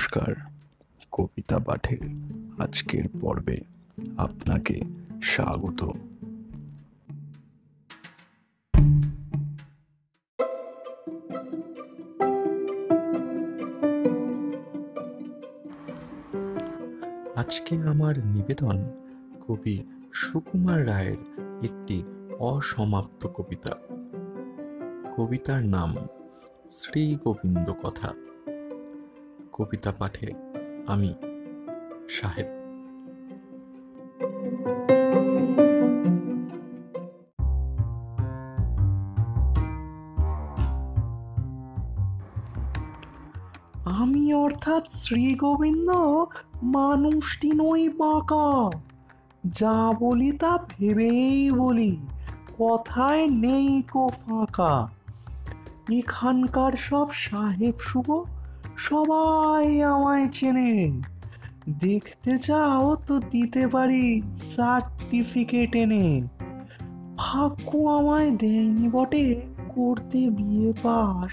নমস্কার, কবিতা পাঠের আজকের পর্বে আপনাকে স্বাগত। আজকে আমার নিবেদন কবি সুকুমার রায়ের একটি অসমাপ্ত কবিতা। কবিতার নাম শ্রী গোবিন্দ কথা কবিতা পাঠে আমি সাহেব। আমি অর্থাৎ শ্রী গোবিন্দ মানুষটি নই বাঁকা। যা বলি তা ভেবেই বলি, কথায় নেই কো ফাঁকা। এখানকার সব সাহেব শুভ সবাই আমায় চেনে। দেখতে চাও তো দিতে পারি সার্টিফিকেট এনে। ভাগ্য আমায় দেয়নি বটে, করতে বিয়ে পাস।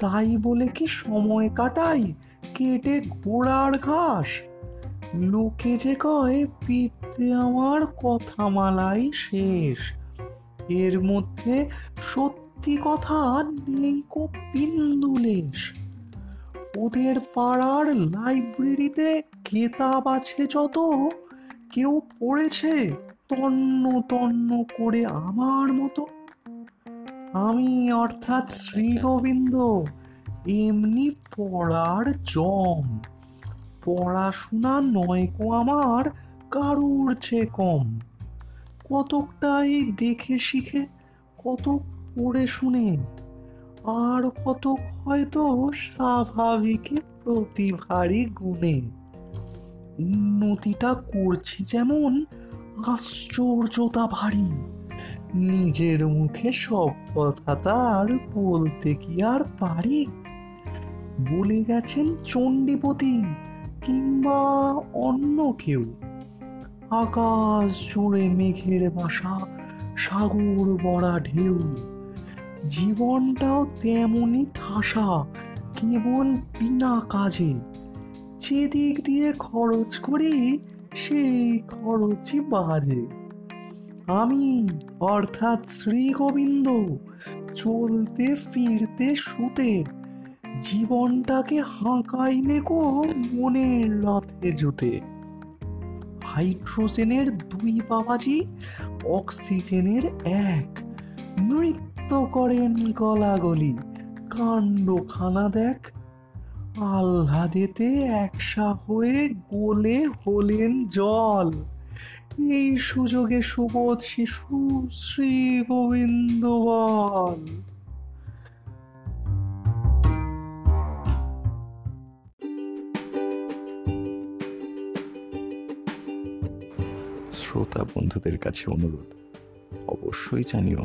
তাই বলে কি সময় কাটাই, কেটে ঘোড়ার ঘাস? লোকে যে কয়, পিতে আমার কথা মালাই শেষ। এর মধ্যে সত্যি কথা নেই কো বিন্দুলেশ ওদের পাড়ার লাইব্রেরিতে কেতাব আছে যত, কেউ পড়েছে তন্ন তন্ন করে আমার মতো। আমি অর্থাৎ শ্রী গোবিন্দ এমনি পড়ার জম। পড়াশোনা নয় কো আমার, কারুর চেয়ে কম। কতকটাই দেখে শিখে কত পড়ে শুনে আর কত হয়তো স্বাভাবিকে প্রতিভারই গুণে। উন্নতিটা করছি যেমন আশ্চর্যতা ভারী। নিজের মুখে সব কথা তার বলতে কি আর পারি? বলে গেছেন চণ্ডীপতি কিংবা অন্য কেউ। আকাশ জুড়ে মেঘের বাসা, সাগর বড়া ঢেউ। জীবনটাও তেমনই ঠাসা, কেবল বিনা কাজে। যেদিক দিয়ে খরচ করি, সেই খরচই বাজে। আমি, অর্থাৎ শ্রী গোবিন্দ চলতে, ফিরতে, শুতে, জীবনটাকে হাঁকাই নেকো মনের রথে জুতে। হাইড্রোজেনের দুই বাবাজি, অক্সিজেনের এক নৃত্য করেন গলাগলি। কাণ্ডখানা দেখ। আহ্লাদেতে একসা হয়ে গোলে হলেন জল। এই সুযোগে সুবোধ শিশু শ্রী গোবিন্দ বল শ্রোতা বন্ধুদের কাছে অনুরোধ, অবশ্যই জানিও